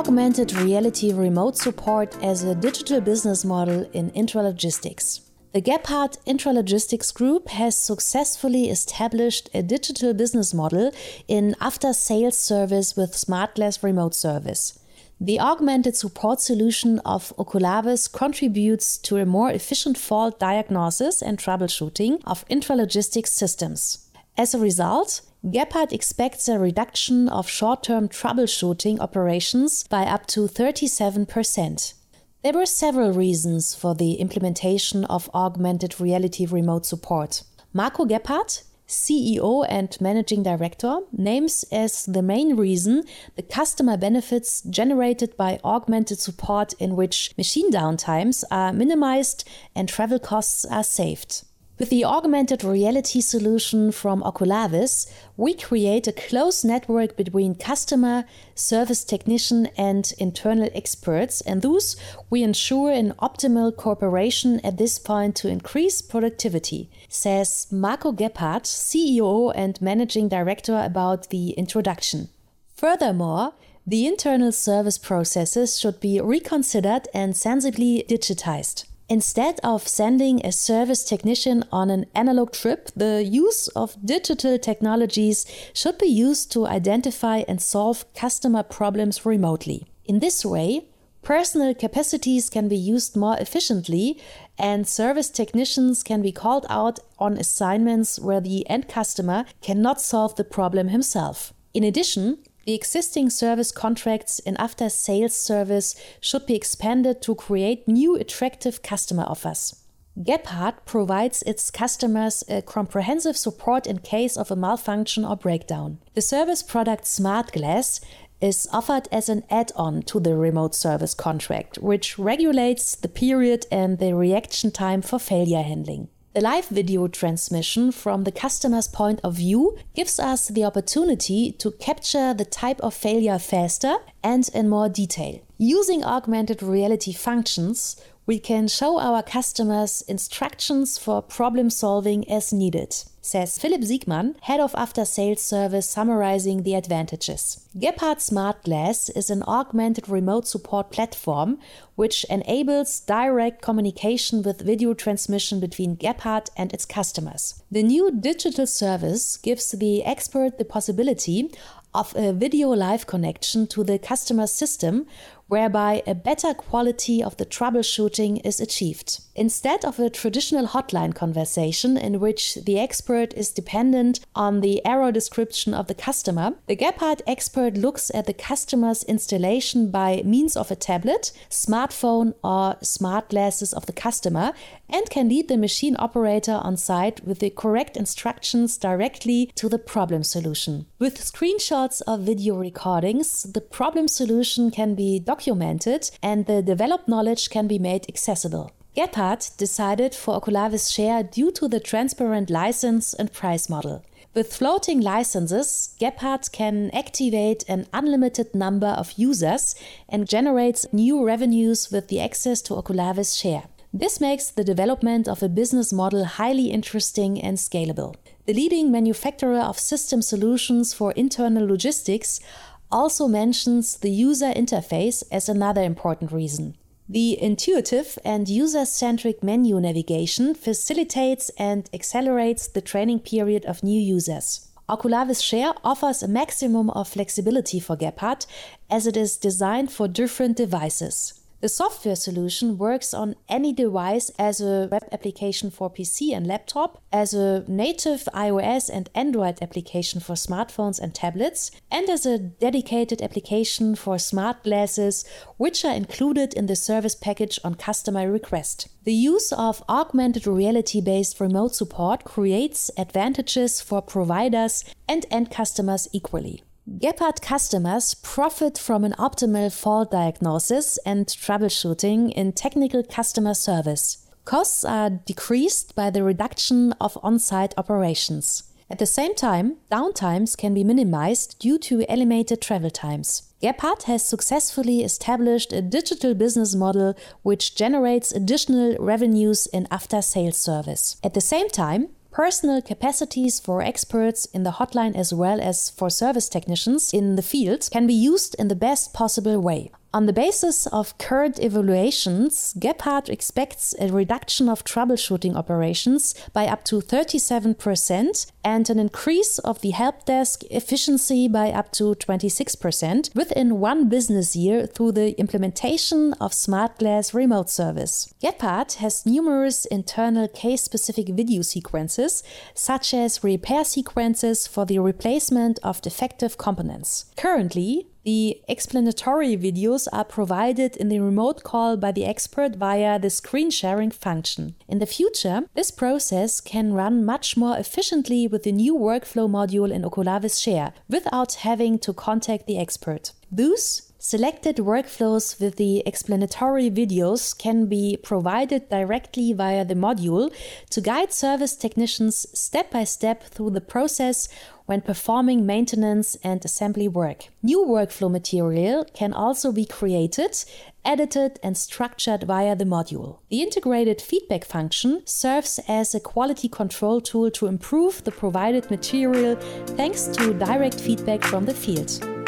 augmented reality remote support as a digital business model in intralogistics. The Gebhardt Intralogistics Group has successfully established a digital business model in after sales service with SmartGlass remote service. The augmented support solution of Oculavis contributes to a more efficient fault diagnosis and troubleshooting of intralogistics systems. As a result, Gebhardt expects a reduction of short term troubleshooting operations by up to 37%. There were several reasons for the implementation of augmented reality remote support. Marco Gebhardt, CEO and Managing Director, names as the main reason the customer benefits generated by augmented support, in which machine downtimes are minimized and travel costs are saved. With the augmented reality solution from Oculavis, we create a close network between customer, service technician, and internal experts, and thus we ensure an optimal cooperation at this point to increase productivity, says Marco Gebhardt, CEO and Managing Director, about the introduction. Furthermore, the internal service processes should be reconsidered and sensibly digitized. Instead of sending a service technician on an analog trip, the use of digital technologies should be used to identify and solve customer problems remotely. In this way, personal capacities can be used more efficiently and service technicians can be called out on assignments where the end customer cannot solve the problem himself. In addition, the existing service contracts in after sales service should be expanded to create new attractive customer offers. Gebhardt provides its customers a comprehensive support in case of a malfunction or breakdown. The service product SmartGlass is offered as an add on to the remote service contract, which regulates the period and the reaction time for failure handling. The live video transmission from the customer's point of view gives us the opportunity to capture the type of failure faster and in more detail. Using augmented reality functions, we can show our customers instructions for problem solving as needed says Philip Siegmann, head of after sales service, summarizing the advantages. Gebhardt Smart Glass is an augmented remote support platform which enables direct communication with video transmission between Gebhardt and its customers. The new digital service gives the expert the possibility of a video live connection to the customer system whereby a better quality of the troubleshooting is achieved. Instead of a traditional hotline conversation in which the expert is dependent on the error description of the customer, the Gebhardt expert looks at the customer's installation by means of a tablet, smartphone, or smart glasses of the customer and can lead the machine operator on site with the correct instructions directly to the problem solution. With screenshots of video recordings, the problem solution can be documented documented and the developed knowledge can be made accessible. Gebhardt decided for Oculavis share due to the transparent license and price model. With floating licenses, Gebhardt can activate an unlimited number of users and generates new revenues with the access to Oculavis share. This makes the development of a business model highly interesting and scalable. The leading manufacturer of system solutions for internal logistics also mentions the user interface as another important reason. The intuitive and user centric menu navigation facilitates and accelerates the training period of new users. Oculavis Share offers a maximum of flexibility for Gebhardt as it is designed for different devices. The software solution works on any device as a web application for PC and laptop, as a native iOS and Android application for smartphones and tablets, and as a dedicated application for smart glasses, which are included in the service package on customer request. The use of augmented reality based remote support creates advantages for providers and end customers equally. Gebhardt customers profit from an optimal fault diagnosis and troubleshooting in technical customer service. Costs are decreased by the reduction of on site operations. At the same time, downtimes can be minimized due to eliminated travel times. Gebhardt has successfully established a digital business model which generates additional revenues in after sales service. At the same time, Personal capacities for experts in the hotline as well as for service technicians in the field can be used in the best possible way. On the basis of current evaluations, Gebhardt expects a reduction of troubleshooting operations by up to 37% and an increase of the help desk efficiency by up to 26% within one business year through the implementation of Smart Glass remote service. Gebhardt has numerous internal case specific video sequences, such as repair sequences for the replacement of defective components. Currently, the explanatory videos are provided in the remote call by the expert via the screen sharing function. In the future, this process can run much more efficiently with the new workflow module in Oculavis Share without having to contact the expert. Thus, Selected workflows with the explanatory videos can be provided directly via the module to guide service technicians step by step through the process when performing maintenance and assembly work. New workflow material can also be created, edited, and structured via the module. The integrated feedback function serves as a quality control tool to improve the provided material thanks to direct feedback from the field.